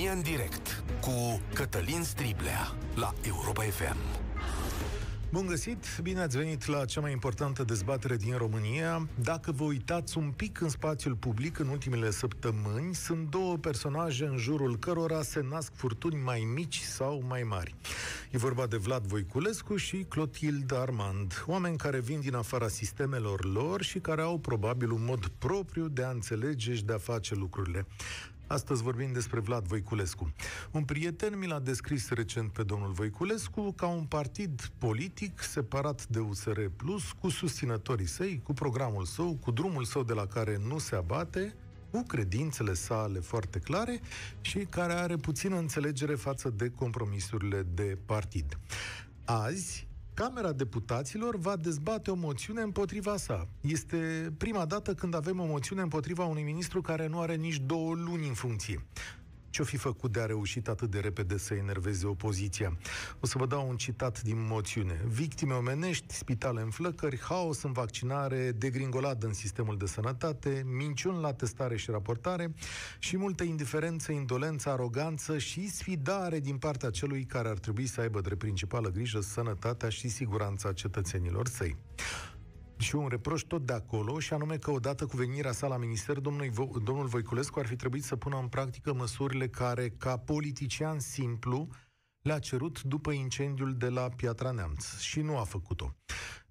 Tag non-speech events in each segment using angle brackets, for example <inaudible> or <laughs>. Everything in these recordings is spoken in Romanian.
România în direct cu Cătălin Striblea la Europa FM. Bun găsit, bine ați venit la cea mai importantă dezbatere din România. Dacă vă uitați un pic în spațiul public în ultimele săptămâni, sunt două personaje în jurul cărora se nasc furtuni mai mici sau mai mari. E vorba de Vlad Voiculescu și Clotilde Armand, oameni care vin din afara sistemelor lor și care au probabil un mod propriu de a înțelege și de a face lucrurile. Astăzi vorbim despre Vlad Voiculescu. Un prieten mi l-a descris recent pe domnul Voiculescu ca un partid politic separat de USR Plus, cu susținătorii săi, cu programul său, cu drumul său de la care nu se abate, cu credințele sale foarte clare și care are puțină înțelegere față de compromisurile de partid. Azi, Camera Deputaților va dezbate o moțiune împotriva sa. Este prima dată când avem o moțiune împotriva unui ministru care nu are nici două luni în funcție ce-o fi făcut de a reușit atât de repede să enerveze opoziția. O să vă dau un citat din moțiune. Victime omenești, spitale în flăcări, haos în vaccinare, degringoladă în sistemul de sănătate, minciuni la testare și raportare și multă indiferență, indolență, aroganță și sfidare din partea celui care ar trebui să aibă drept principală grijă sănătatea și siguranța cetățenilor săi și un reproș tot de acolo, și anume că odată cu venirea sa la minister, domnul, Vo- domnul Voiculescu ar fi trebuit să pună în practică măsurile care, ca politician simplu, le-a cerut după incendiul de la Piatra Neamț și nu a făcut-o.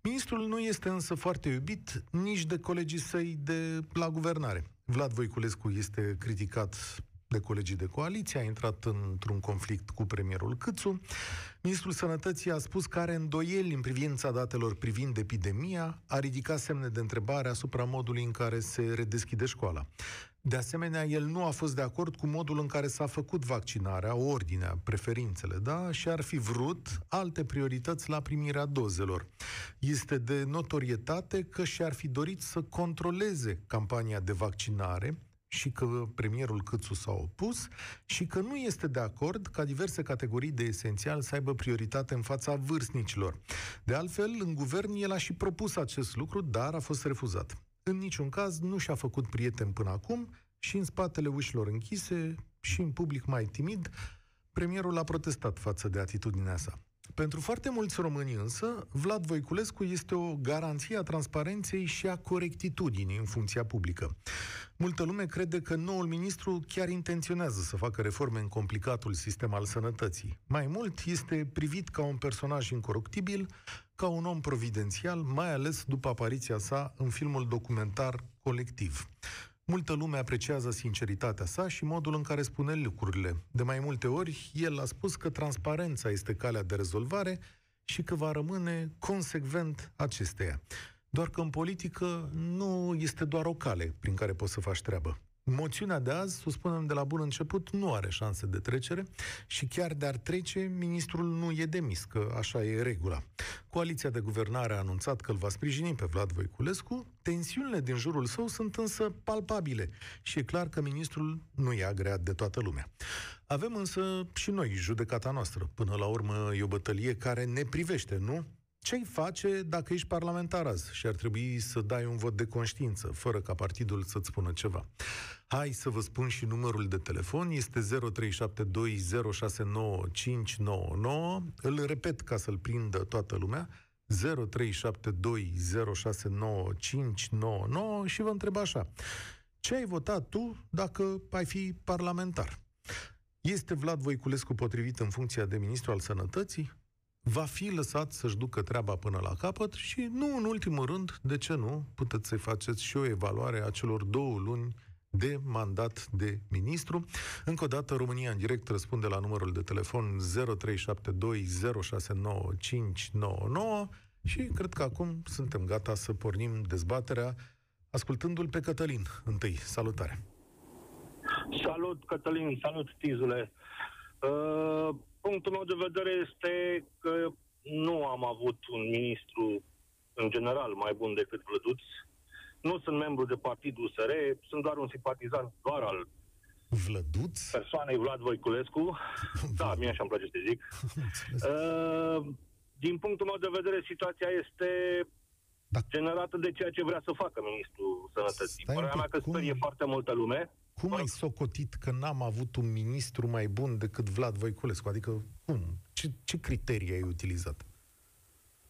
Ministrul nu este însă foarte iubit nici de colegii săi de la guvernare. Vlad Voiculescu este criticat de colegii de coaliție, a intrat într-un conflict cu premierul Câțu. Ministrul Sănătății a spus că are îndoieli în privința datelor privind epidemia, a ridicat semne de întrebare asupra modului în care se redeschide școala. De asemenea, el nu a fost de acord cu modul în care s-a făcut vaccinarea, ordinea, preferințele, da? Și ar fi vrut alte priorități la primirea dozelor. Este de notorietate că și-ar fi dorit să controleze campania de vaccinare, și că premierul Câțu s-a opus și că nu este de acord ca diverse categorii de esențial să aibă prioritate în fața vârstnicilor. De altfel, în guvern el a și propus acest lucru, dar a fost refuzat. În niciun caz nu și-a făcut prieten până acum și în spatele ușilor închise și în public mai timid, premierul a protestat față de atitudinea sa. Pentru foarte mulți români însă, Vlad Voiculescu este o garanție a transparenței și a corectitudinii în funcția publică. Multă lume crede că noul ministru chiar intenționează să facă reforme în complicatul sistem al sănătății. Mai mult, este privit ca un personaj incoruptibil, ca un om providențial, mai ales după apariția sa în filmul documentar Colectiv. Multă lume apreciază sinceritatea sa și modul în care spune lucrurile. De mai multe ori, el a spus că transparența este calea de rezolvare și că va rămâne consecvent acesteia. Doar că în politică nu este doar o cale prin care poți să faci treabă. Moțiunea de azi, să spunem de la bun început, nu are șanse de trecere și chiar de-ar trece, ministrul nu e demis, că așa e regula. Coaliția de guvernare a anunțat că îl va sprijini pe Vlad Voiculescu, tensiunile din jurul său sunt însă palpabile și e clar că ministrul nu e agreat de toată lumea. Avem însă și noi judecata noastră. Până la urmă e o bătălie care ne privește, nu? Ce-ai face dacă ești parlamentar azi și ar trebui să dai un vot de conștiință, fără ca partidul să-ți spună ceva? Hai să vă spun și numărul de telefon, este 0372069599. Îl repet ca să-l prindă toată lumea, 0372069599 și vă întreb așa. Ce ai votat tu dacă ai fi parlamentar? Este Vlad Voiculescu potrivit în funcția de ministru al sănătății? Va fi lăsat să-și ducă treaba până la capăt și nu în ultimul rând, de ce nu, puteți să faceți și o evaluare a celor două luni de mandat de ministru. Încă o dată, România în direct răspunde la numărul de telefon 0372069599 și cred că acum suntem gata să pornim dezbaterea ascultându-l pe Cătălin întâi. Salutare! Salut, Cătălin, salut, Tizule! Uh, punctul meu de vedere este că nu am avut un ministru, în general, mai bun decât Vlăduț. Nu sunt membru de partidul USR, sunt doar un simpatizant doar al Vlăduț? persoanei Vlad Voiculescu. <laughs> da, mie așa îmi place să zic. <laughs> uh, din punctul meu de vedere, situația este da. generată de ceea ce vrea să facă ministrul sănătății. Părerea mea că cum... sperie foarte multă lume. Cum ai socotit că n-am avut un ministru mai bun decât Vlad Voiculescu? Adică, cum? Ce, ce criterii ai utilizat?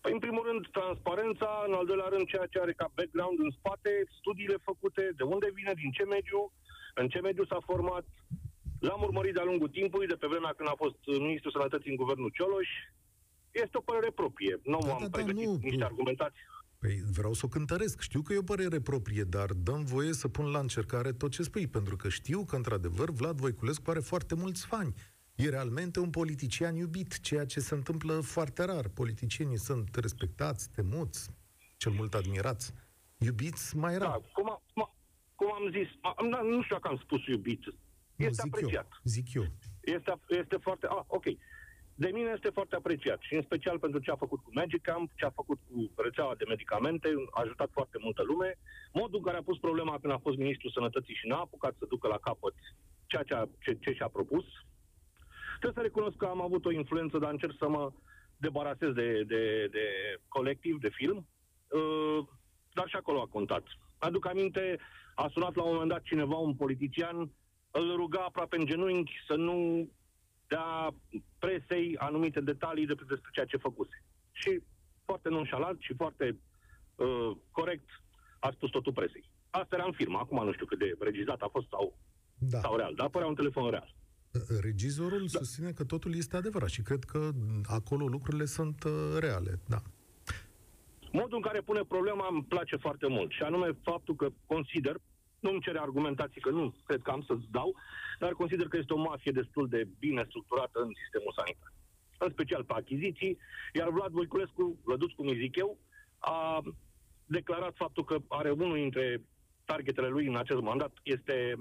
Păi, în primul rând, transparența, în al doilea rând, ceea ce are ca background în spate, studiile făcute, de unde vine, din ce mediu, în ce mediu s-a format. L-am urmărit de-a lungul timpului, de pe vremea când a fost ministrul sănătății în guvernul Cioloș. Este o părere proprie. Nu da, am da, da pregătit nu, niște argumentații. Păi vreau să o cântăresc. Știu că e o părere proprie, dar dăm voie să pun la încercare tot ce spui, pentru că știu că, într-adevăr, Vlad Voiculescu are foarte mulți fani. E realmente un politician iubit, ceea ce se întâmplă foarte rar. Politicienii sunt respectați, temuți, cel mult admirați. Iubiți mai rar. Da, cum, a, cum, a, cum am zis, am, da, nu știu dacă am spus iubit. Este zic apreciat. Eu, zic eu. Este, este foarte... Ah, ok. De mine este foarte apreciat și în special pentru ce a făcut cu Magic Camp, ce a făcut cu rețeaua de medicamente, a ajutat foarte multă lume. Modul în care a pus problema când a fost ministrul sănătății și n-a apucat să ducă la capăt ceea ce, a, ce, ce și-a propus, Trebuie să recunosc că am avut o influență, dar încerc să mă debarasez de, de, de colectiv, de film, uh, dar și acolo a contat. Aduc aminte, a sunat la un moment dat cineva, un politician, îl ruga aproape în genunchi să nu dea presei anumite detalii despre ceea ce făcuse. Și foarte nonșalant și foarte uh, corect a spus totul presei. Asta era în firmă, acum nu știu cât de regizat a fost sau, da. sau real, dar părea un telefon real. Regizorul da. susține că totul este adevărat și cred că acolo lucrurile sunt uh, reale, da. Modul în care pune problema îmi place foarte mult și anume faptul că consider, nu îmi cere argumentații că nu cred că am să-ți dau, dar consider că este o mafie destul de bine structurată în sistemul sanitar. În special pe achiziții, iar Vlad Voiculescu, văduț cum îi zic eu, a declarat faptul că are unul dintre targetele lui în acest mandat este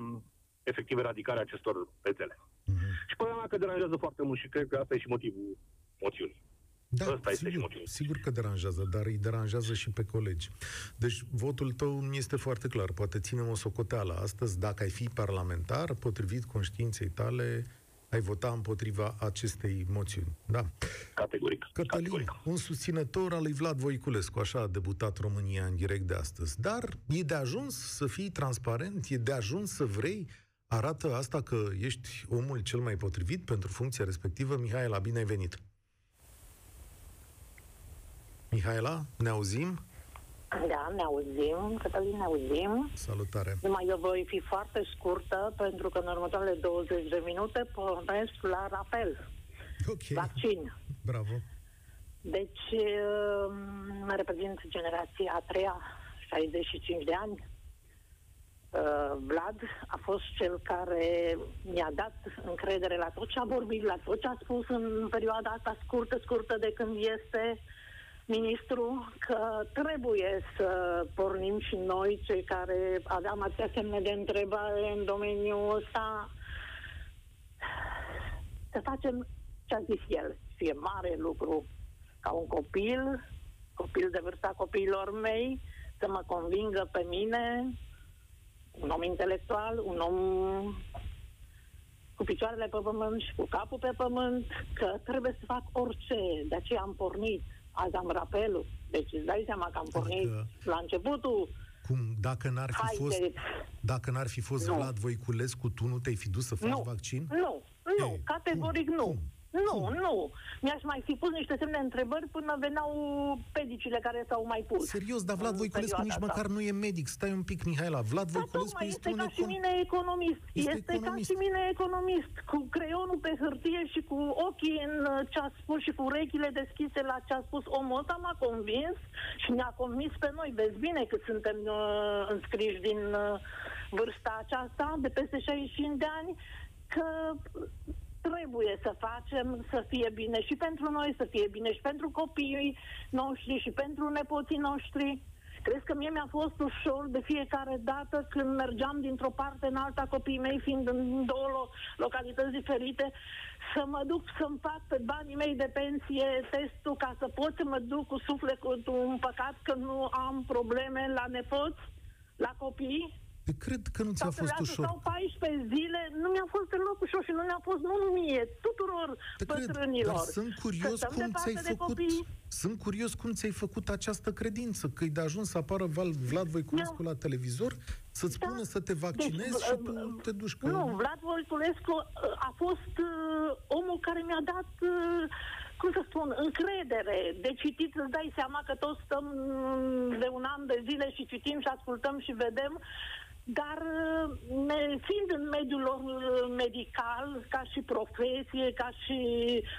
efectiv eradicarea acestor rețele. Mm-hmm. Și părerea mea că deranjează foarte mult și cred că asta e și motivul moțiunii. Da, Asta sigur, este și sigur că deranjează, dar îi deranjează și pe colegi. Deci votul tău mi este foarte clar. Poate ținem o socoteală astăzi. Dacă ai fi parlamentar, potrivit conștiinței tale, ai vota împotriva acestei moțiuni. Da. Categoric. Cătălin, Categoric. un susținător al lui Vlad Voiculescu, așa a debutat România în direct de astăzi. Dar e de ajuns să fii transparent, e de ajuns să vrei Arată asta că ești omul cel mai potrivit pentru funcția respectivă? Mihaela, bine ai venit! Mihaela, ne auzim? Da, ne auzim, Cătălin, ne auzim. Salutare. Numai eu voi fi foarte scurtă, pentru că în următoarele 20 de minute pornesc la rapel. Ok. Vaccin. Bravo. Deci, mă reprezint generația a treia, 65 de ani. Uh, Vlad a fost cel care mi-a dat încredere la tot ce a vorbit, la tot ce a spus în perioada asta scurtă, scurtă de când este ministru, că trebuie să pornim și noi, cei care aveam atâtea semne de întrebare în domeniul ăsta, să facem ce a zis el. Fie mare lucru ca un copil, copil de vârsta copiilor mei, să mă convingă pe mine, un om intelectual, un om cu picioarele pe pământ și cu capul pe pământ, că trebuie să fac orice. De aceea am pornit. Azi am rapelul. Deci îți dai seama că am pornit adică... la începutul cum, dacă n-ar fi fost, dacă n-ar fi fost nu. Vlad Voiculescu, tu nu te-ai fi dus să faci nu. vaccin? Nu, nu, Ei, categoric cum? nu. Cum? Nu, Cum? nu. Mi-aș mai fi pus niște semne întrebări până veneau pedicile care s-au mai pus. Serios, dar Vlad Voiculescu nici măcar nu e medic. Stai un pic, Mihaela. Vlad da, Voiculescu este, este ca și mine economist. Este, este economist. ca și mine economist. Cu creionul pe hârtie și cu ochii în ce a spus și cu urechile deschise la ce a spus omul ăsta m-a convins și ne-a convins pe noi. Vezi bine că suntem uh, înscriși din uh, vârsta aceasta de peste 65 de ani că trebuie să facem să fie bine și pentru noi, să fie bine și pentru copiii noștri și pentru nepoții noștri. Crezi că mie mi-a fost ușor de fiecare dată când mergeam dintr-o parte în alta, copiii mei fiind în două localități diferite, să mă duc să-mi fac pe banii mei de pensie testul ca să pot să mă duc cu sufletul un păcat că nu am probleme la nepoți, la copii? Te cred că nu ți-a fost ușor. Sau 14 zile, nu mi-a fost deloc ușor și nu mi-a fost nu mie, tuturor Te bătrânilor. Cred, dar sunt curios cum ți-ai făcut... Copii. Sunt curios cum ți-ai făcut această credință, că e de ajuns să apară Vlad Voiculescu la televizor, să-ți da. spună să te vaccinezi deci, și tu te duci. Că... Nu, Vlad Voiculescu uh, a fost uh, omul care mi-a dat uh, cum să spun, încredere. De citit îți dai seama că toți stăm de un an de zile și citim și ascultăm și vedem dar fiind în mediul lor medical, ca și profesie, ca și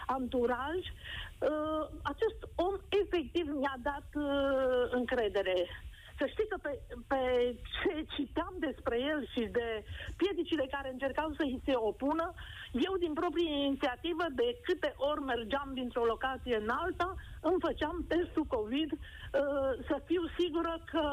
anturaj, uh, acest om efectiv mi-a dat uh, încredere. Să știi că pe, pe ce citeam despre el și de piedicile care încercau să îi se opună, eu din proprie inițiativă, de câte ori mergeam dintr-o locație în alta, îmi făceam testul COVID uh, să fiu sigură că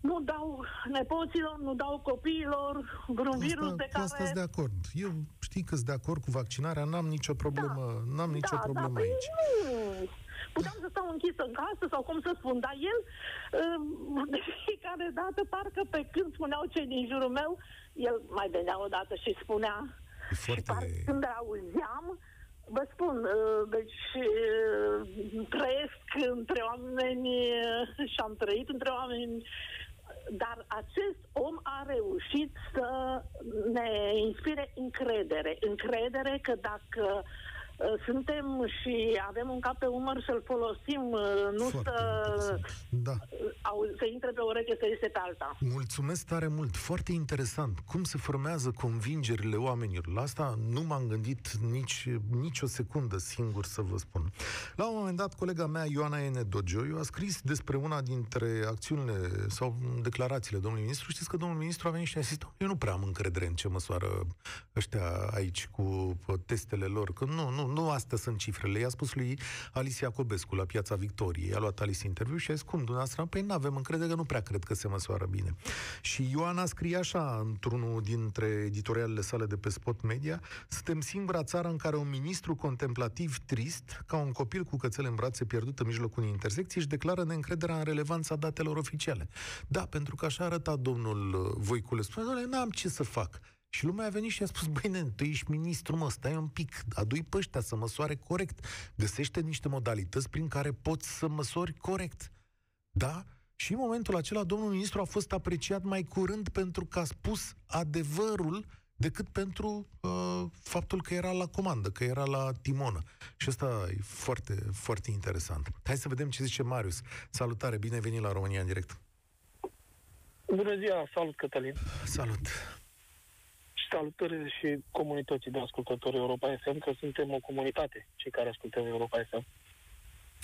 nu dau nepoților, nu dau copiilor vreun asta, virus de care... Asta de acord. Eu știi că sunt de acord cu vaccinarea, n-am nicio problemă, da, n-am nicio da, problemă da, aici. Nu. Puteam să stau închisă în casă sau cum să spun, dar el uh, <laughs> de fiecare dată, parcă pe când spuneau cei din jurul meu, el mai venea odată și spunea foarte... și parcă când auzeam, Vă spun, uh, deci uh, trăiesc între oameni și am trăit între oameni dar acest om a reușit să ne inspire încredere. Încredere că dacă Uh, suntem și avem un cap pe umăr să-l folosim, uh, nu Foarte să, da. Uh, să intre pe ureche să iese pe alta. Mulțumesc tare mult, foarte interesant. Cum se formează convingerile oamenilor? La asta nu m-am gândit nici, nici o secundă singur să vă spun. La un moment dat, colega mea, Ioana Ene Dogioiu, a scris despre una dintre acțiunile sau declarațiile domnului ministru. Știți că domnul ministru a venit și a zis, eu nu prea am încredere în ce măsoară ăștia aici cu testele lor, că nu, nu, nu astea sunt cifrele. I-a spus lui Alicia Cobescu la Piața Victoriei. A luat Alice interviu și a zis, cum, dumneavoastră? Păi nu avem încredere că nu prea cred că se măsoară bine. Și Ioana scrie așa într-unul dintre editorialele sale de pe Spot Media, suntem singura țară în care un ministru contemplativ trist, ca un copil cu cățele în brațe pierdut în mijlocul unei intersecții, își declară neîncrederea în relevanța datelor oficiale. Da, pentru că așa arăta domnul Voiculescu. Spune, n-am ce să fac. Și lumea a venit și a spus, băi, nen, tu ești ministru, mă, stai un pic, adu-i pe ăștia să măsoare corect. Găsește niște modalități prin care poți să măsori corect. Da? Și în momentul acela, domnul ministru a fost apreciat mai curând pentru că a spus adevărul decât pentru uh, faptul că era la comandă, că era la timonă. Și asta e foarte, foarte interesant. Hai să vedem ce zice Marius. Salutare, bine venit la România în direct. Bună ziua, salut Cătălin. Salut salutări și comunității de ascultători Europa FM, că suntem o comunitate, cei care ascultăm Europa FM.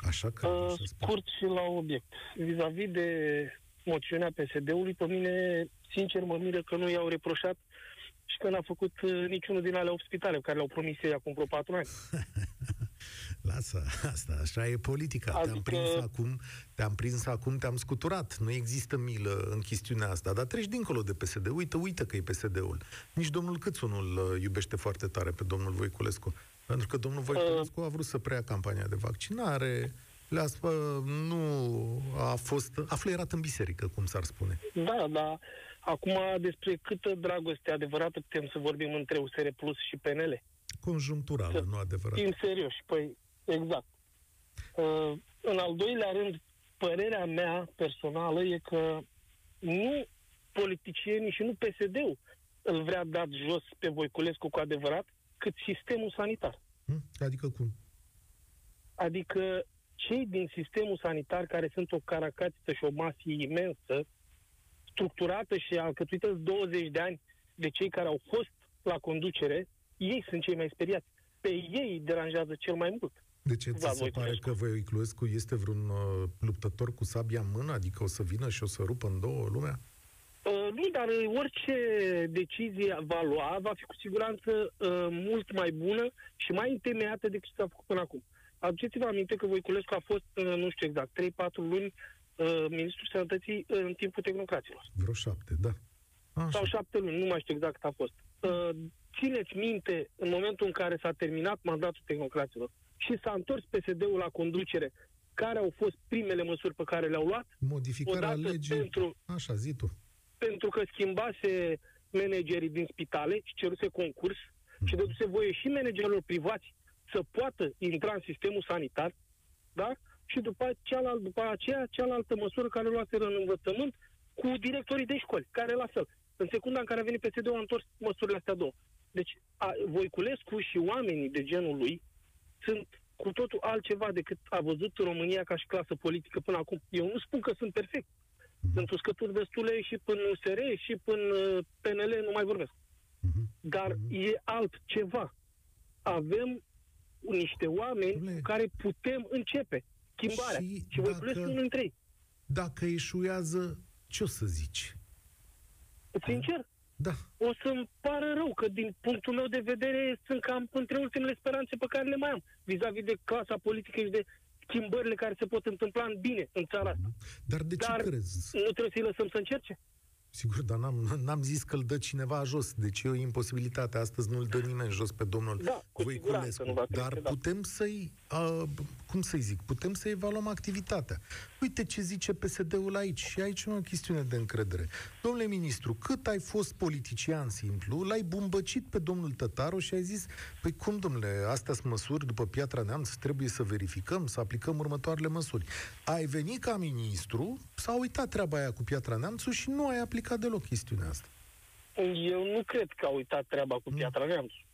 Așa că... Uh, scurt și la obiect. Vis-a-vis de moțiunea PSD-ului, pe mine, sincer, mă miră că nu i-au reproșat și că n-a făcut uh, niciunul din ale 8 spitale care le-au promis ei acum vreo 4 ani. <laughs> Lasă, asta, așa e politica. Adică... Te-am prins acum, te-am prins acum, te-am scuturat. Nu există milă în chestiunea asta, dar treci dincolo de PSD. Uite, uite că e PSD-ul. Nici domnul Câțu nu-l uh, iubește foarte tare pe domnul Voiculescu. Pentru că domnul Voiculescu a vrut să preia campania de vaccinare, le-a spus, nu a fost, a fluierat în biserică, cum s-ar spune. Da, da. Acum, despre câtă dragoste adevărată putem să vorbim între USR Plus și PNL? Conjuncturală, nu adevărat. În serios, păi Exact. Uh, în al doilea rând, părerea mea personală e că nu politicienii și nu PSD-ul îl vrea dat jos pe Voiculescu cu adevărat, cât sistemul sanitar. Hmm? Adică cum? Adică cei din sistemul sanitar care sunt o caracațiță și o mafie imensă, structurată și alcătuită 20 de ani de cei care au fost la conducere, ei sunt cei mai speriați. Pe ei deranjează cel mai mult. De ce ți se pare că Voiculescu este vreun uh, luptător cu sabia în mână? Adică o să vină și o să rupă în două lumea? Uh, nu, dar orice decizie va lua va fi cu siguranță uh, mult mai bună și mai întemeiată decât s-a făcut până acum. Aduceți-vă aminte că Voiculescu a fost, uh, nu știu exact, 3-4 luni uh, ministrul sănătății uh, în timpul tehnocraților. Vreo șapte, da. Așa. Sau șapte luni, nu mai știu exact cât a fost. Uh, țineți minte, în momentul în care s-a terminat mandatul tehnocraților, și s-a întors PSD-ul la conducere. Care au fost primele măsuri pe care le-au luat? Modificarea legii. Pentru... Așa, zi tu. Pentru că schimbase managerii din spitale și ceruse concurs și dăduse voie și managerilor privați să poată intra în sistemul sanitar, da? Și după, cealalt, după aceea, cealaltă măsură care luaseră în învățământ cu directorii de școli, care la fel. În secunda în care a venit PSD-ul, a întors măsurile astea două. Deci, a, Voiculescu și oamenii de genul lui sunt cu totul altceva decât a văzut România ca și clasă politică până acum. Eu nu spun că sunt perfect. Sunt uscături destule și până USR și până uh, PNL, nu mai vorbesc. Mhm. Dar mhm. e altceva. Avem niște oameni cu care putem începe schimbarea. Și, și voi dacă, unul dintre ei. Dacă eșuează, ce o să zici? Sincer? Da. O să-mi pară rău că, din punctul meu de vedere, sunt cam între ultimele speranțe pe care le mai am, vis-a-vis de clasa politică și de schimbările care se pot întâmpla în bine în țara asta. Dar de ce Dar crezi? nu trebuie să-i lăsăm să încerce? Sigur, dar n-am, n-am zis că îl dă cineva jos. Deci e o imposibilitate. Astăzi nu-l dă nimeni jos pe domnul da, Voiculescu. Dar da. putem să-i, uh, cum să-i zic, putem să evaluăm activitatea. Uite ce zice PSD-ul aici. Și aici e o chestiune de încredere. Domnule ministru, cât ai fost politician simplu, l-ai bumbăcit pe domnul Tătaru și ai zis, păi cum, domnule, astea sunt măsuri după Piatra Neamț, trebuie să verificăm, să aplicăm următoarele măsuri. Ai venit ca ministru, s-a uitat treaba aia cu Piatra Neamțu și nu ai aplicat deloc chestiunea asta. Eu nu cred că au uitat treaba cu Piatra Neamțu.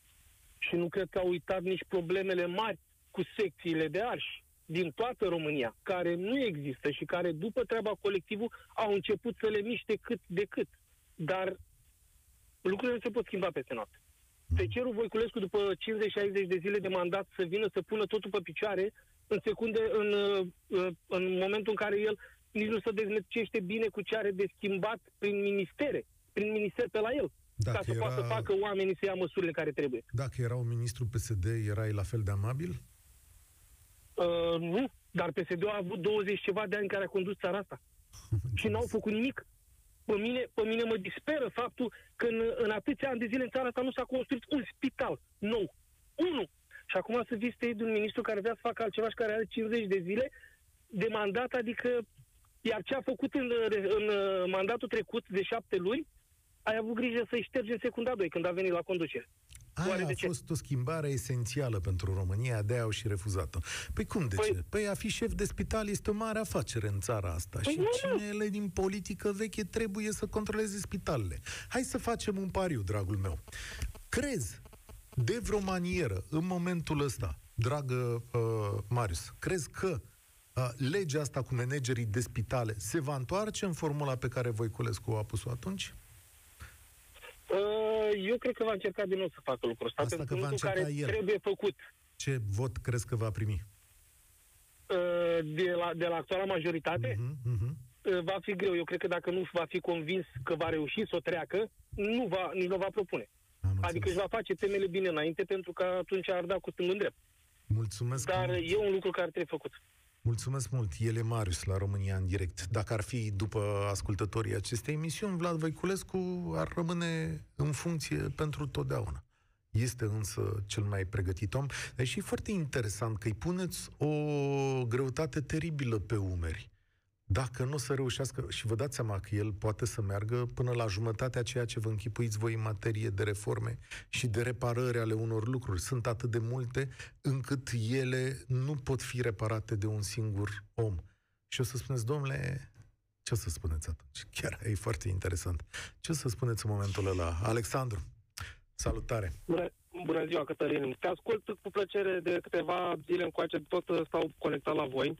Și nu cred că au uitat nici problemele mari cu secțiile de arși din toată România, care nu există și care, după treaba colectivul, au început să le miște cât de cât. Dar lucrurile nu se pot schimba peste noapte. Te cerul Voiculescu, după 50-60 de zile de mandat, să vină să pună totul pe picioare, în secunde, în, în momentul în care el nici nu se dezmecește bine cu ce are de schimbat prin ministere, prin minister pe la el. Dacă ca să era... poată să facă oamenii să ia măsurile care trebuie. Dacă era un ministru PSD, erai la fel de amabil? Uh, nu, dar PSD-ul a avut 20 ceva de ani care a condus țara asta. și n-au făcut nimic. Pe mine, pe mine mă disperă faptul că în, în atâția ani de zile în țara asta nu s-a construit un spital nou. Unul. Și acum să vii să de un ministru care vrea să facă altceva și care are 50 de zile de mandat, adică iar ce a făcut în, în mandatul trecut de șapte luni, ai avut grijă să-i ștergi în secunda 2 când a venit la conducere. Aia a fost o schimbare esențială pentru România, de-aia au și refuzat-o. Păi cum de păi, ce? Păi a fi șef de spital este o mare afacere în țara asta păi și cinele din politică veche trebuie să controleze spitalele. Hai să facem un pariu, dragul meu. Crezi de vreo manieră, în momentul ăsta, dragă uh, Marius, crezi că uh, legea asta cu managerii de spitale se va întoarce în formula pe care Voiculescu a pus-o atunci? Uh, eu cred că va încerca din nou să facă lucrul ăsta. Asta că va încerca care el. trebuie făcut. Ce vot crezi că va primi? Uh, de la, de la actuala majoritate? Uh-huh, uh-huh. Va fi greu. Eu cred că dacă nu va fi convins că va reuși să o treacă, nu va, nici nu va propune. Am adică își va face temele bine înainte, pentru că atunci ar da cu stângul drept. Mulțumesc Dar mult. e un lucru care trebuie făcut. Mulțumesc mult. El e Marius la România în direct. Dacă ar fi după ascultătorii acestei emisiuni, Vlad Voiculescu ar rămâne în funcție pentru totdeauna. Este însă cel mai pregătit om. Dar e și foarte interesant că îi puneți o greutate teribilă pe umeri dacă nu o să reușească, și vă dați seama că el poate să meargă până la jumătatea ceea ce vă închipuiți voi în materie de reforme și de reparări ale unor lucruri. Sunt atât de multe încât ele nu pot fi reparate de un singur om. Și o să spuneți, domnule, ce o să spuneți atunci? <laughs> Chiar e foarte interesant. Ce o să spuneți în momentul ăla? Alexandru, salutare! Bună, bună ziua, Cătălin! Te ascult cu plăcere de câteva zile încoace, tot stau conectat la voi. Uh,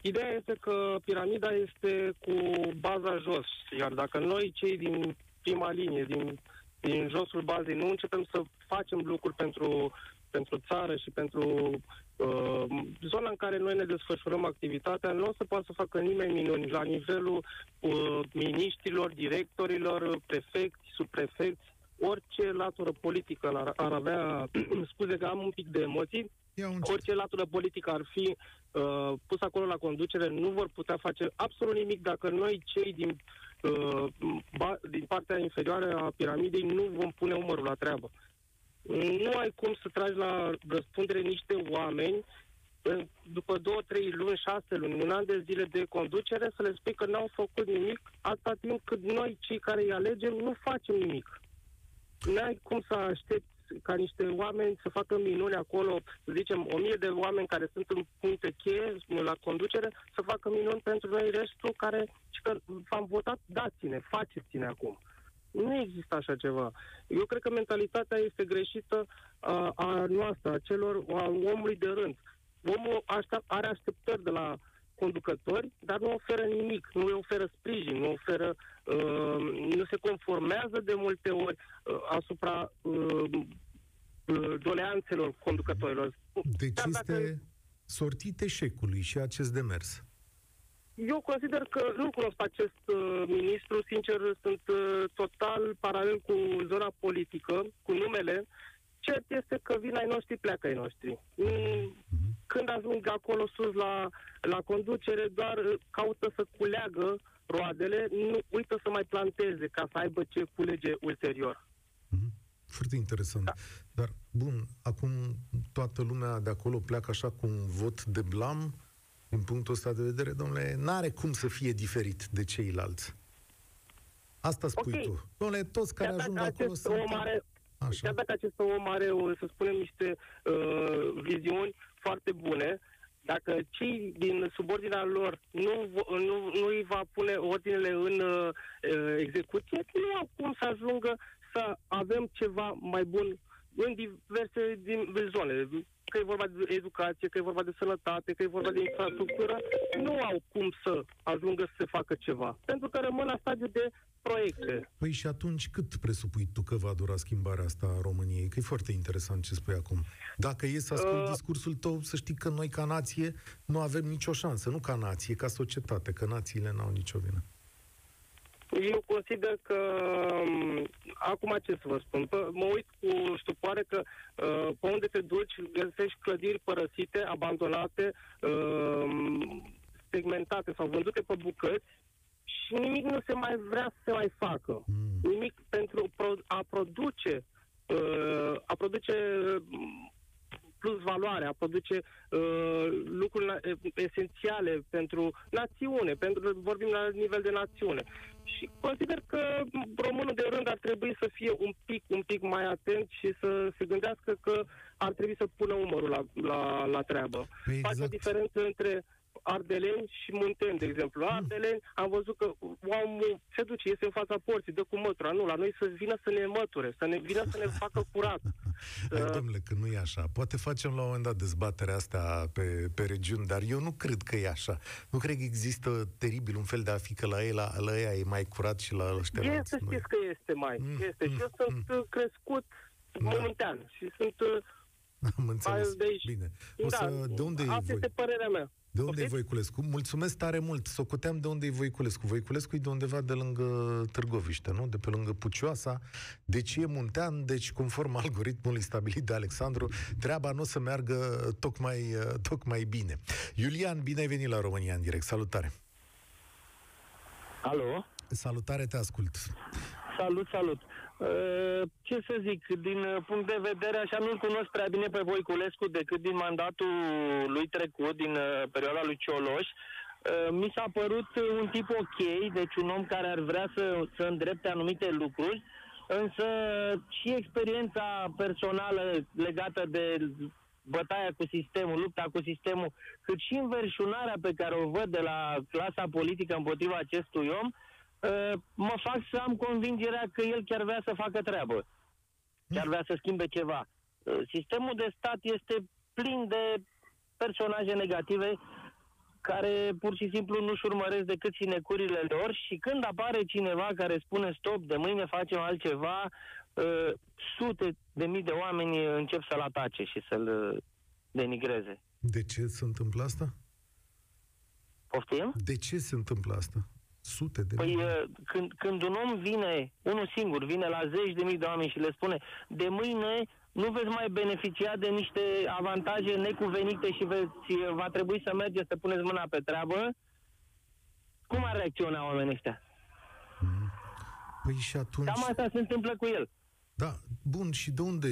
ideea este că piramida este cu baza jos, iar dacă noi, cei din prima linie, din, din josul bazei, nu începem să facem lucruri pentru, pentru țară și pentru uh, zona în care noi ne desfășurăm activitatea, nu o să poată să facă nimeni minuni. La nivelul uh, miniștrilor, directorilor, prefecți, subprefecți, orice latură politică ar, ar avea, <clears throat> scuze că am un pic de emoții, orice latură politică ar fi uh, pus acolo la conducere, nu vor putea face absolut nimic dacă noi, cei din, uh, ba, din partea inferioară a piramidei, nu vom pune umărul la treabă. Nu ai cum să tragi la răspundere niște oameni după două, trei luni, șase luni, un an de zile de conducere, să le spui că n-au făcut nimic, atâta timp cât noi, cei care îi alegem, nu facem nimic. N-ai cum să aștepți ca niște oameni să facă minuni acolo, să zicem, o mie de oameni care sunt în puncte cheie la conducere, să facă minuni pentru noi restul care, și că v-am votat, dați-ne, faceți-ne acum. Nu există așa ceva. Eu cred că mentalitatea este greșită a, a noastră, a celor, a omului de rând. Omul aștept, are așteptări de la conducători, dar nu oferă nimic, nu oferă sprijin, nu oferă, uh, nu se conformează de multe ori uh, asupra uh, uh, doleanțelor conducătorilor. Deci Chiar este dacă... sortit eșecului și acest demers. Eu consider că nu cunosc acest uh, ministru, sincer, sunt uh, total paralel cu zona politică, cu numele. Cert este că vin ai noștri, pleacă ai noștri. Mm, când ajung acolo sus la, la conducere, doar uh, caută să culeagă roadele, nu uită să mai planteze ca să aibă ce culege ulterior. Mm-hmm. Foarte interesant. Da. Dar, bun, acum toată lumea de acolo pleacă așa cu un vot de blam, din punctul ăsta de vedere, domnule, n-are cum să fie diferit de ceilalți. Asta spui okay. tu. Domnule, toți care Chiar ajung acolo sunt... Om are, Așa. Chiar dacă acest om are, să spunem, niște uh, viziuni foarte bune, dacă cei din subordinea lor nu, nu, nu îi va pune ordinele în uh, execuție, nu au cum să ajungă să avem ceva mai bun în diverse din, zone că e vorba de educație, că e vorba de sănătate, că e vorba de infrastructură, nu au cum să ajungă să se facă ceva. Pentru că rămân la stadiu de proiecte. Păi și atunci cât presupui tu că va dura schimbarea asta a României? Că e foarte interesant ce spui acum. Dacă e să ascult uh, discursul tău, să știi că noi ca nație nu avem nicio șansă. Nu ca nație, ca societate, că națiile n-au nicio vină. Eu consider că, um, acum ce să vă spun, Pă, mă uit cu stupoare că uh, pe unde te duci găsești clădiri părăsite, abandonate, uh, segmentate sau vândute pe bucăți și nimic nu se mai vrea să se mai facă. Mm. Nimic pentru a produce uh, a produce plus valoare, a produce uh, lucruri esențiale pentru națiune, pentru vorbim la nivel de națiune. Și consider că românul de rând ar trebui să fie un pic, un pic mai atent și să se gândească că ar trebui să pună umărul la, la, la treabă. Păi exact. Face o diferență între Ardeleni și Munteni, de exemplu. La Ardeleni am văzut că omul se duce, iese în fața porții, dă cu mătura. Nu, la noi să vină să ne măture, să ne vină să ne facă curat. <laughs> Hai, uh, domnule, că nu e așa. Poate facem la un moment dat dezbaterea asta pe, pe regiuni, dar eu nu cred că e așa. Nu cred că există teribil un fel de a fi că la ei, la, la ei e mai curat și la ăștia E să știți că este mai. Mm, este. Mm, și eu mm, sunt mm. crescut da. momentan și sunt uh, <laughs> am înțeles. De aici. Bine. O da, să, de unde asta este părerea mea. De unde e Voiculescu? Mulțumesc tare mult. Socoteam de unde e Voiculescu. Voiculescu e de undeva de lângă Târgoviște, nu? De pe lângă Pucioasa. Deci e muntean, deci conform <laughs> algoritmului stabilit de Alexandru, treaba nu o să meargă tocmai, tocmai bine. Iulian, bine ai venit la România în direct. Salutare! Alo? Salutare, te ascult. Salut, salut. Uh, ce să zic, din punct de vedere, așa nu-l cunosc prea bine pe Voiculescu decât din mandatul lui trecut, din uh, perioada lui Cioloș. Uh, mi s-a părut un tip ok, deci un om care ar vrea să, să îndrepte anumite lucruri, însă și experiența personală legată de bătaia cu sistemul, lupta cu sistemul, cât și înverșunarea pe care o văd de la clasa politică împotriva acestui om, Ă, mă fac să am convingerea că el chiar vrea să facă treabă. Chiar vrea să schimbe ceva. Ă, sistemul de stat este plin de personaje negative care pur și simplu nu-și urmăresc decât sinecurile lor și când apare cineva care spune stop, de mâine facem altceva, uh, sute de mii de oameni încep să-l atace și să-l denigreze. De ce se întâmplă asta? Poftim? De ce se întâmplă asta? Sute de Păi uh, când, când un om vine, unul singur, vine la zeci de mii de oameni și le spune de mâine nu veți mai beneficia de niște avantaje necuvenite și veți, va trebui să mergeți să puneți mâna pe treabă, cum ar reacționa oamenii ăștia? Păi și atunci... Cam asta se întâmplă cu el. Da, bun, și de unde,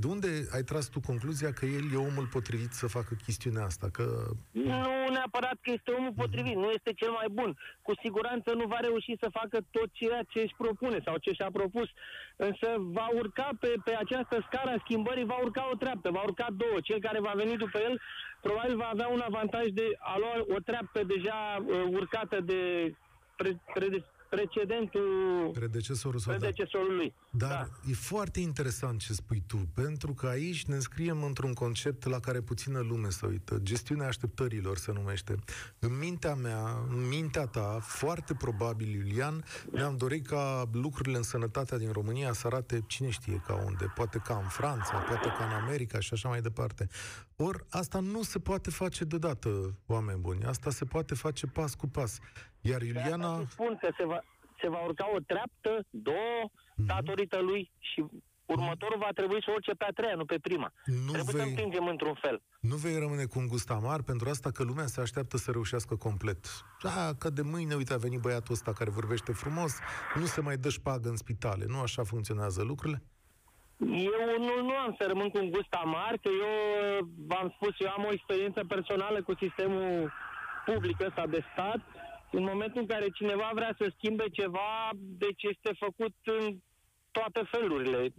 de unde ai tras tu concluzia că el e omul potrivit să facă chestiunea asta? Că... Nu neapărat că este omul potrivit, nu este cel mai bun. Cu siguranță nu va reuși să facă tot ceea ce își propune sau ce și-a propus. Însă va urca pe, pe această scară a schimbării, va urca o treaptă, va urca două. Cel care va veni după el probabil va avea un avantaj de a lua o treaptă deja uh, urcată de pre, pre, precedentul predecesorul, sau predecesorul lui. Dar da. e foarte interesant ce spui tu, pentru că aici ne înscriem într-un concept la care puțină lume se uită. Gestiunea așteptărilor se numește. În mintea mea, în mintea ta, foarte probabil, Iulian, ne-am dorit ca lucrurile în sănătatea din România să arate cine știe ca unde. Poate ca în Franța, poate ca în America și așa mai departe. Ori asta nu se poate face deodată, oameni buni. Asta se poate face pas cu pas. Iar Iuliana... spun că se va, se va urca o treaptă, două, mm-hmm. datorită lui și următorul va trebui să urce pe a treia, nu pe prima. Nu Trebuie vei, să împingem într-un fel. Nu vei rămâne cu un gust amar pentru asta că lumea se așteaptă să reușească complet. Da, că de mâine, uite, a venit băiatul ăsta care vorbește frumos, nu se mai dă șpagă în spitale. Nu așa funcționează lucrurile? Eu nu, nu am să rămân cu un gust amar, că eu v-am spus, eu am o experiență personală cu sistemul public ăsta de stat în momentul în care cineva vrea să schimbe ceva, deci este făcut în toate felurile.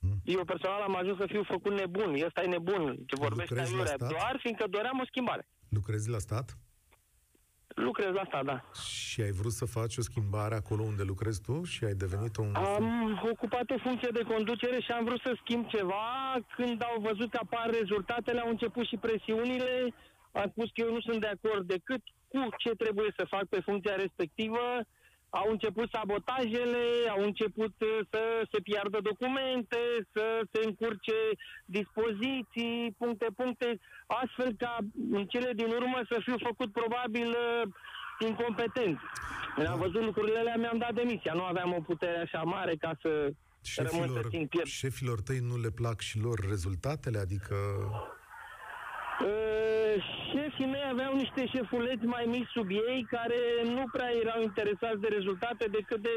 Hmm. Eu personal am ajuns să fiu făcut nebun. Ăsta e nebun ce vorbește aiurea, doar fiindcă doream o schimbare. Lucrezi la stat? Lucrez la stat, da. Și ai vrut să faci o schimbare acolo unde lucrezi tu și ai devenit un... Am ocupat o funcție de conducere și am vrut să schimb ceva. Când au văzut că apar rezultatele, au început și presiunile. Am spus că eu nu sunt de acord decât cu ce trebuie să fac pe funcția respectivă, au început sabotajele, au început uh, să se piardă documente, să se încurce dispoziții, puncte, puncte, astfel ca în cele din urmă să fiu făcut probabil uh, incompetent. Da. Am văzut lucrurile alea, mi-am dat demisia. Nu aveam o putere așa mare ca să șefilor, rămân să țin piept. Șefilor tăi nu le plac și lor rezultatele? Adică Uh, șefii mei aveau niște șefuleți mai mici sub ei care nu prea erau interesați de rezultate decât de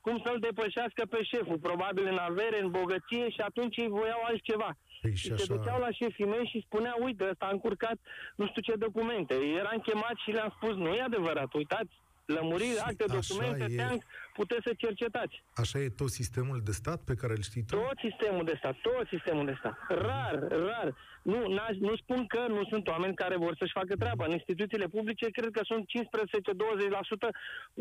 cum să-l depășească pe șeful, probabil în avere, în bogăție și atunci ei voiau altceva. Păi și, și așa... se duceau la șefii mei și spunea, uite, ăsta a încurcat nu știu ce documente. Eram chemat și le-am spus, nu e adevărat, uitați, lămuriri, acte, documente, e... teanc, puteți să cercetați. Așa e tot sistemul de stat pe care îl știi tu? Tot sistemul de stat, tot sistemul de stat. Rar, rar. Nu, nu spun că nu sunt oameni care vor să-și facă treaba. În instituțiile publice cred că sunt 15-20%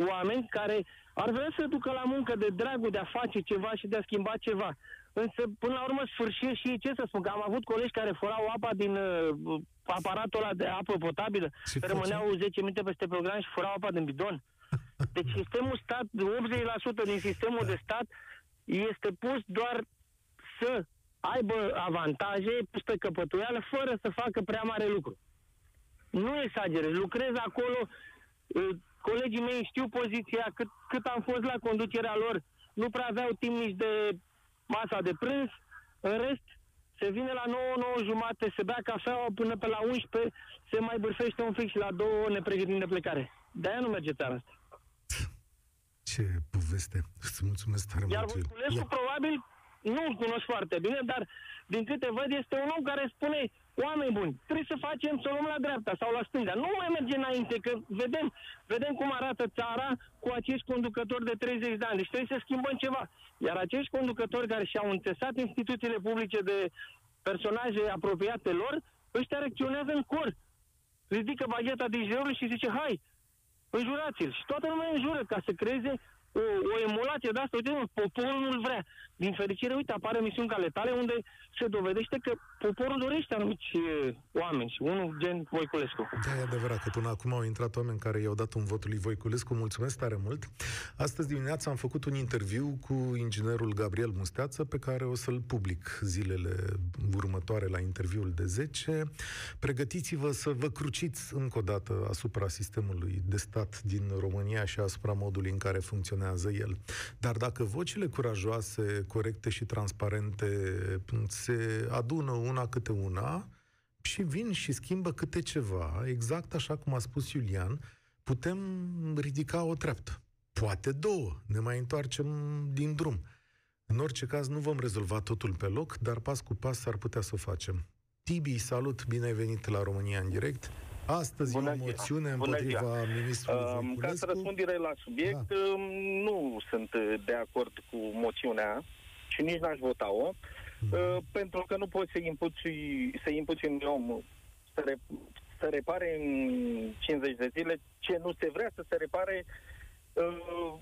oameni care ar vrea să ducă la muncă de dragul de a face ceva și de a schimba ceva. Însă, până la urmă, sfârșit și ce să spun, că am avut colegi care furau apa din uh, aparatul ăla de apă potabilă, ce rămâneau 10 minute peste program și furau apa din bidon. Deci sistemul stat, 80% din sistemul da. de stat este pus doar să aibă avantaje pus pe căpătuială fără să facă prea mare lucru. Nu exagerez, lucrez acolo, uh, colegii mei știu poziția, cât, cât am fost la conducerea lor, nu prea aveau timp nici de masa de prânz, în rest se vine la 9, 9 jumate, se bea cafeaua până pe la 11, se mai bârfește un fix și la 2 ne pregătim de plecare. De-aia nu merge țara asta. Ce poveste! Îți mulțumesc tare Iar mult. Iar probabil nu-l cunosc foarte bine, dar din câte văd este un om care spune oameni buni, trebuie să facem să o luăm la dreapta sau la stânga. Nu mai merge înainte, că vedem, vedem cum arată țara cu acești conducători de 30 de ani. Deci trebuie să schimbăm ceva. Iar acești conducători care și-au înțesat instituțiile publice de personaje apropiate lor, ăștia reacționează în cor. Ridică bagheta de și zice, hai, înjurați-l. Și toată lumea înjură ca să creeze o, o emulație de asta. Uite, poporul nu-l vrea. Din fericire, uite, apare misiuni cale tale unde se dovedește că poporul dorește anumiți oameni și unul gen Voiculescu. Da, e adevărat că până acum au intrat oameni care i-au dat un vot lui Voiculescu. Mulțumesc tare mult. Astăzi dimineața am făcut un interviu cu inginerul Gabriel Musteață pe care o să-l public zilele următoare la interviul de 10. Pregătiți-vă să vă cruciți încă o dată asupra sistemului de stat din România și asupra modului în care funcționează el. Dar dacă vocile curajoase, corecte și transparente se adună una câte una și vin și schimbă câte ceva, exact așa cum a spus Iulian, putem ridica o treaptă. Poate două, ne mai întoarcem din drum. În orice caz, nu vom rezolva totul pe loc, dar pas cu pas s-ar putea să o facem. Tibi, salut, bine ai venit la România în direct. Astăzi Bună o moțiune împotriva ziua. ministrului uh, Ca să răspund direct la subiect, da. Uh, nu sunt de acord cu moțiunea și nici n-aș vota-o, da. uh, pentru că nu poți să impuți, să impuți un om să, re, să repare în 50 de zile ce nu se vrea să se repare uh,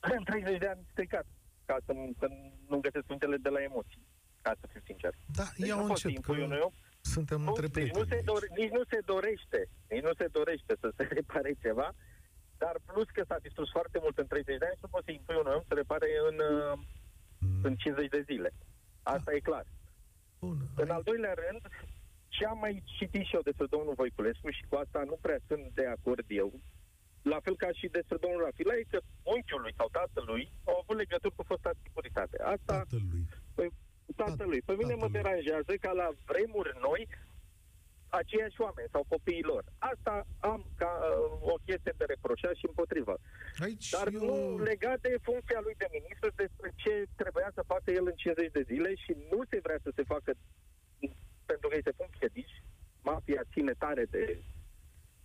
în 30 de ani stricat, ca să, să nu găsesc punctele de la emoții, ca să fiu sincer. Da, deci iau încet, că... Eu, suntem nu, între nici nu, se dore, nici nu se dorește, nici nu se dorește să se <laughs> repare ceva, dar plus că s-a distrus foarte mult în 30 de ani, nu poți să impui un om să repare în, mm. în 50 de zile. Asta da. e clar. Bun, în ai... al doilea rând, ce am mai citit și eu despre domnul Voiculescu și cu asta nu prea sunt de acord eu, la fel ca și despre domnul Rafila, e că unchiul sau tatălui au avut legături cu fosta securitate. Asta, tatălui. Păi, tatălui. Pe mine tatălui. mă deranjează ca la vremuri noi aceiași oameni sau copiii lor. Asta am ca uh, o chestie de reproșat și împotrivă. Aici Dar eu... nu legat de funcția lui de ministru despre ce trebuia să facă el în 50 de zile și nu se vrea să se facă pentru că îi se pun piedici. Mafia ține tare de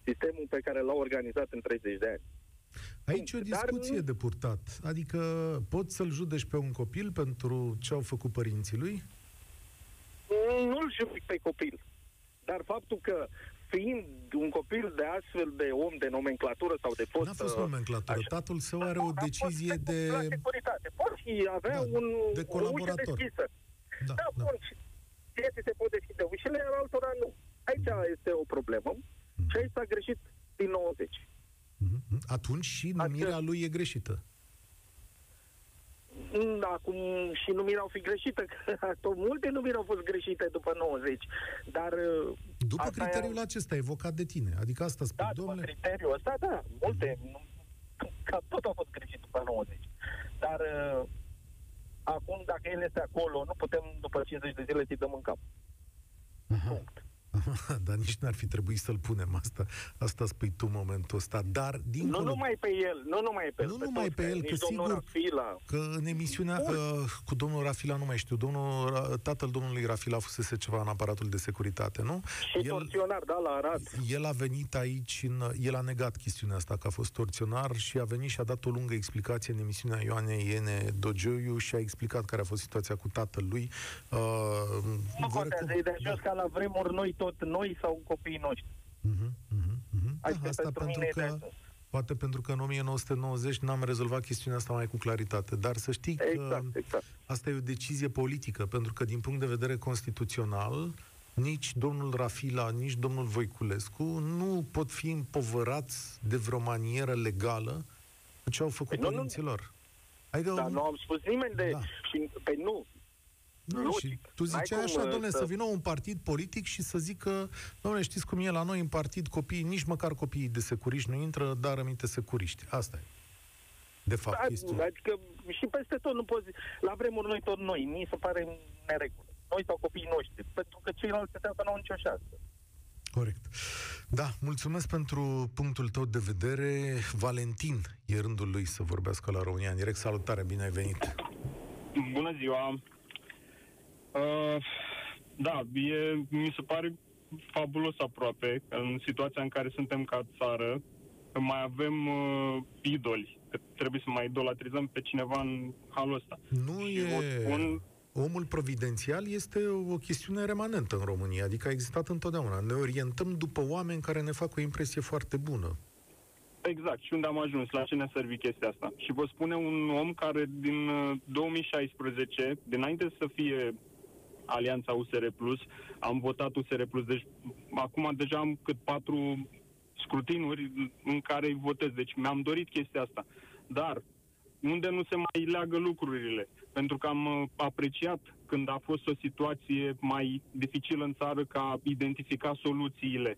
sistemul pe care l-au organizat în 30 de ani. Aici e o discuție Dar... de purtat. Adică poți să-l judești pe un copil pentru ce au făcut părinții lui? Nu-l judec pe copil. Dar faptul că fiind un copil de astfel de om de nomenclatură sau de post... N-a fost nomenclatură. Așa, Tatăl său are o decizie de... La securitate. Poți avea da, un, de colaborator. o ușă deschisă. Da, da, da. bun. Ție se pot deschide ușile, iar altora nu. Aici mm. este o problemă. Mm. Și aici s-a greșit din 90. Mm-hmm. Atunci și numirea adică... lui e greșită. Mm, acum și numirea au fi greșită, că <laughs> tot multe numiri au fost greșite după 90, dar... Uh, după criteriul e... acesta evocat de tine, adică asta spui, da, domnule... după criteriul ăsta, da, multe, mm-hmm. ca tot au fost greșit după 90. Dar uh, acum, dacă el este acolo, nu putem, după 50 de zile, să-i dăm în cap. Aha. Punct. Dar nici n-ar fi trebuit să-l punem asta. Asta spui tu momentul ăsta. Dar, dincolo... Nu numai pe el, nu numai pe el. Nu pe numai pe el, că sigur Rafila. că în emisiunea uh, cu domnul Rafila, nu mai știu, domnul, tatăl domnului Rafila fusese ceva în aparatul de securitate, nu? Și el, torționar, da, la Arad. El a venit aici, în, el a negat chestiunea asta că a fost torționar și a venit și a dat o lungă explicație în emisiunea Ioane Iene Dogioiu și a explicat care a fost situația cu tatălui. Uh, nu contează, e de da. ca la vremuri noi tot noi sau copiii noștri. Uh-huh, uh-huh, uh-huh. Da, asta pentru, pentru că... Poate pentru că în 1990 n-am rezolvat chestiunea asta mai cu claritate. Dar să știi că exact, exact. asta e o decizie politică, pentru că din punct de vedere constituțional, nici domnul Rafila, nici domnul Voiculescu nu pot fi împovărați de vreo manieră legală cu ce au făcut păi părinților. Adică, Dar nu am spus nimeni de... Da. Și, pe păi nu, nu, și tu ziceai așa, domnule, să... să vină un partid politic și să zică, domnule, știți cum e la noi în partid, copiii, nici măcar copiii de securiști nu intră, dar rămite securiști. Asta e. De fapt, da, este... Adică și peste tot nu poți... La vremuri noi tot noi, mi se pare neregulă. Noi sau copiii noștri, pentru că ceilalți se nu au nicio șansă. Corect. Da, mulțumesc pentru punctul tău de vedere. Valentin e rândul lui să vorbească la România în direct. Salutare, bine ai venit! Bună ziua! Uh, da, e, mi se pare fabulos aproape, în situația în care suntem ca țară, că mai avem uh, idoli, că trebuie să mai idolatrizăm pe cineva în halul ăsta. Nu și e... Spun... Omul providențial este o chestiune remanentă în România, adică a existat întotdeauna. Ne orientăm după oameni care ne fac o impresie foarte bună. Exact. Și unde am ajuns? La ce ne-a servit chestia asta? Și vă spune un om care din 2016, uh, dinainte să fie Alianța USR Plus, am votat USR Plus, deci acum deja am cât patru scrutinuri în care îi votez, deci mi-am dorit chestia asta. Dar unde nu se mai leagă lucrurile? Pentru că am uh, apreciat când a fost o situație mai dificilă în țară ca a identifica soluțiile,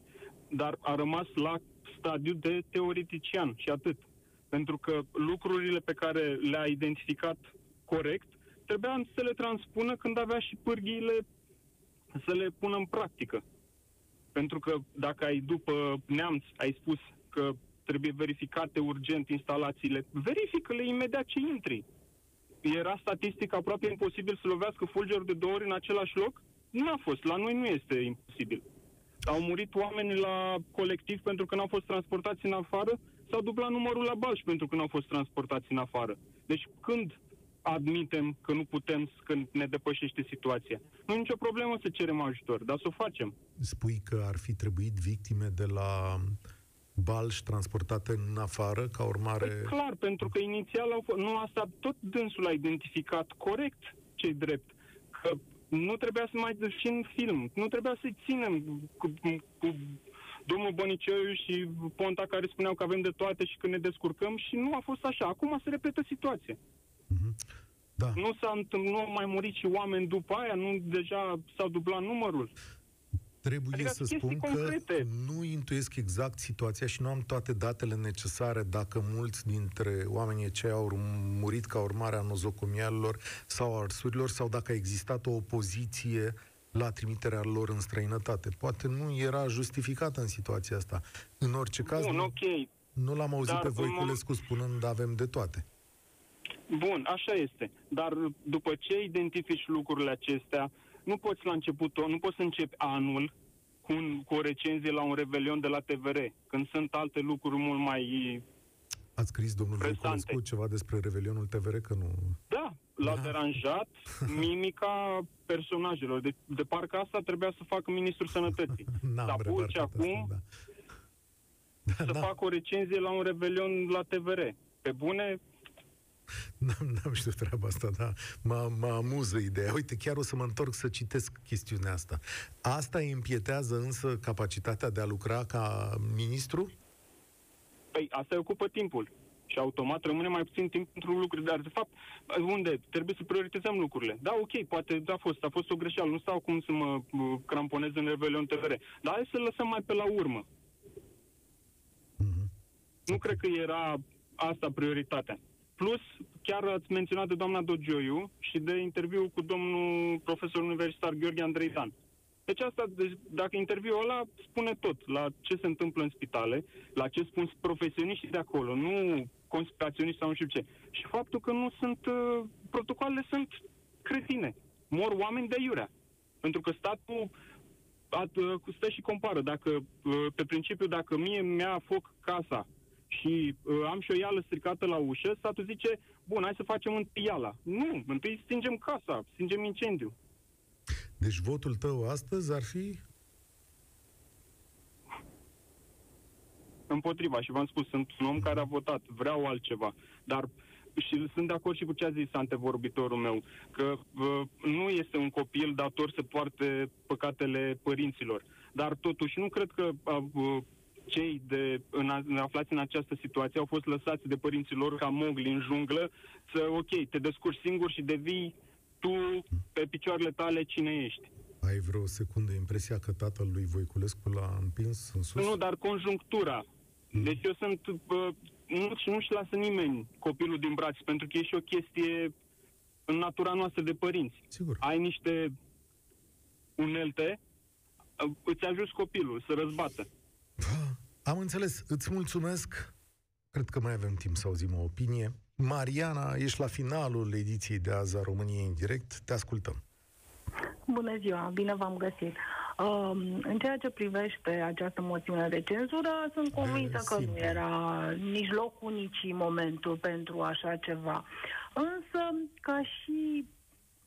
dar a rămas la stadiu de teoretician și atât. Pentru că lucrurile pe care le-a identificat corect trebuia să le transpună când avea și pârghiile să le pună în practică. Pentru că dacă ai după neamț, ai spus că trebuie verificate urgent instalațiile, verifică-le imediat ce intri. era statistic aproape imposibil să lovească fulgerul de două ori în același loc? Nu a fost. La noi nu este imposibil. Au murit oameni la colectiv pentru că n-au fost transportați în afară? S-au dublat numărul la Balș pentru că n-au fost transportați în afară. Deci când admitem că nu putem, că ne depășește situația. Nu e nicio problemă să cerem ajutor, dar să o facem. Spui că ar fi trebuit victime de la Balș transportate în afară ca urmare... Păi clar, pentru că inițial au fost... Nu, asta tot dânsul a identificat corect cei drept. Că nu trebuia să mai și în film. Nu trebuia să-i ținem cu, cu domnul Băniceu și Ponta care spuneau că avem de toate și că ne descurcăm și nu a fost așa. Acum se repetă situația. Mhm. Da. Nu, s-a, nu au mai murit și oameni după aia, nu deja s-au dublat numărul. Trebuie adică să spun concrete. că nu intuiesc exact situația și nu am toate datele necesare dacă mulți dintre oamenii cei au murit ca urmare a nozocomialelor sau arsurilor sau dacă a existat o opoziție la trimiterea lor în străinătate. Poate nu era justificată în situația asta. În orice caz, Bun, nu, okay. nu l-am auzit Dar pe Voiculescu spunând avem de toate. Bun, așa este. Dar după ce identifici lucrurile acestea, nu poți la început, nu poți să începi anul cu, un, cu o recenzie la un revelion de la TVR, când sunt alte lucruri mult mai Ați scris, domnul Voiculescu, ceva despre Revelionul TVR, că nu... Da, l-a da. deranjat <laughs> mimica personajelor. De, de parcă asta trebuia să facă Ministrul Sănătății. <laughs> Dar și acum asta, da. să da, facă o recenzie la un Revelion la TVR. Pe bune, N-am, n-am știut treaba asta, dar mă, mă amuză ideea. Uite, chiar o să mă întorc să citesc chestiunea asta. Asta împietează însă capacitatea de a lucra ca ministru? Păi, asta ocupă timpul. Și automat rămâne mai puțin timp pentru lucruri. Dar, de fapt, unde? Trebuie să prioritizăm lucrurile. Da, ok, poate a fost, a fost o greșeală. Nu stau cum să mă cramponez în Revelion TVR. Dar hai să lăsăm mai pe la urmă. Mm-hmm. Nu cred că era asta prioritatea. Plus, chiar ați menționat de doamna Dogioiu și de interviu cu domnul profesor universitar Gheorghe Andrei Dan. Deci asta, deci, dacă interviul ăla spune tot la ce se întâmplă în spitale, la ce spun profesioniștii de acolo, nu conspiraționiști sau nu știu ce. Și faptul că nu sunt, uh, protocoalele sunt cretine. Mor oameni de iurea. Pentru că statul at, uh, stă și compară. Dacă, uh, pe principiu, dacă mie mi-a foc casa și uh, am și o ială stricată la ușă, statul zice, bun, hai să facem întâi iala. Nu, întâi stingem casa, stingem incendiu. Deci votul tău astăzi ar fi? Împotriva, și v-am spus, sunt un om care a votat, vreau altceva, dar și sunt de acord și cu ce a zis antevorbitorul meu, că uh, nu este un copil dator să poarte păcatele părinților. Dar totuși nu cred că uh, cei de, în, în aflați în această situație au fost lăsați de părinții lor ca mogli în junglă să, ok, te descurci singur și devii tu pe picioarele tale cine ești. Ai vreo secundă impresia că tatăl lui Voiculescu l-a împins în sus? Nu, dar conjunctura. Mm. Deci eu sunt... Bă, nu, nu-și lasă nimeni copilul din brațe, pentru că e și o chestie în natura noastră de părinți. Sigur. Ai niște unelte, îți ajuți copilul să răzbată. Am înțeles. Îți mulțumesc. Cred că mai avem timp să auzim o opinie. Mariana, ești la finalul ediției de azi a României în direct. Te ascultăm. Bună ziua, bine v-am găsit. Um, în ceea ce privește această moțiune de cenzură, sunt convinsă că nu era nici locul, nici momentul pentru așa ceva. Însă, ca și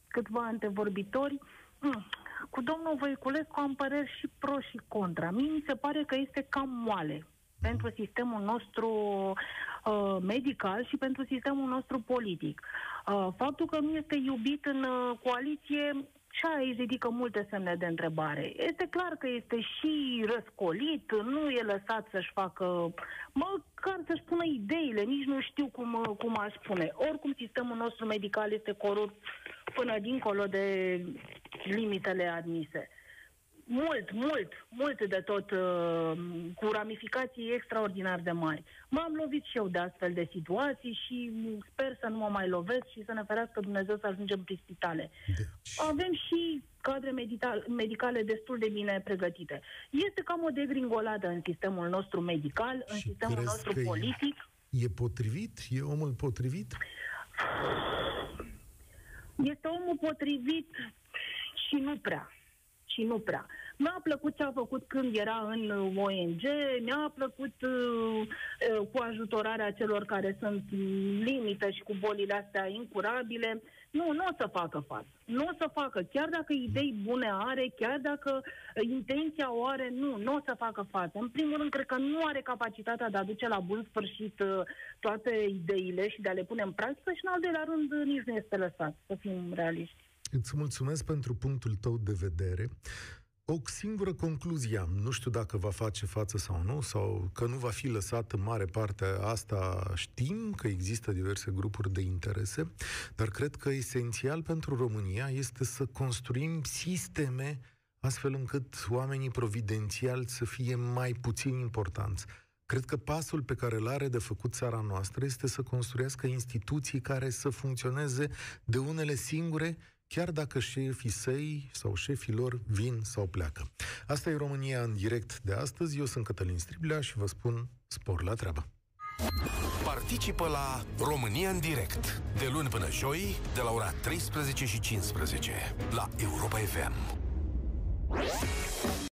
câțiva antevorbitori, hmm, cu domnul Voiculescu am păreri și pro și contra. Mie mi se pare că este cam moale pentru sistemul nostru uh, medical și pentru sistemul nostru politic. Uh, faptul că nu este iubit în uh, coaliție și aici ridică multe semne de întrebare. Este clar că este și răscolit, nu e lăsat să-și facă, măcar să-și pună ideile, nici nu știu cum, cum aș spune. Oricum, sistemul nostru medical este corupt până dincolo de limitele admise mult, mult, mult de tot, uh, cu ramificații extraordinar de mari. M-am lovit și eu de astfel de situații și sper să nu mă mai lovesc și să ne ferească Dumnezeu să ajungem prin spitale. Deci... Avem și cadre medical, medicale destul de bine pregătite. Este cam o degringoladă în sistemul nostru medical, în sistemul nostru politic. E potrivit? E omul potrivit? Este omul potrivit și nu prea. Și nu prea. Mi-a plăcut ce a făcut când era în ONG, mi-a plăcut uh, uh, cu ajutorarea celor care sunt limită și cu bolile astea incurabile. Nu, nu o să facă față. Nu o să facă. Chiar dacă idei bune are, chiar dacă intenția o are, nu, nu o să facă față. În primul rând, cred că nu are capacitatea de a duce la bun sfârșit uh, toate ideile și de a le pune în practică și, în al doilea rând, nici nu este lăsat, să fim realiști. Îți mulțumesc pentru punctul tău de vedere. O singură concluzie am, nu știu dacă va face față sau nu, sau că nu va fi lăsat în mare parte, asta știm, că există diverse grupuri de interese, dar cred că esențial pentru România este să construim sisteme astfel încât oamenii providențiali să fie mai puțin importanți. Cred că pasul pe care îl are de făcut țara noastră este să construiască instituții care să funcționeze de unele singure chiar dacă șefii săi sau șefii lor vin sau pleacă. Asta e România în direct de astăzi. Eu sunt Cătălin Striblea și vă spun spor la treabă. Participă la România în direct de luni până joi de la ora 13 și 15 la Europa FM.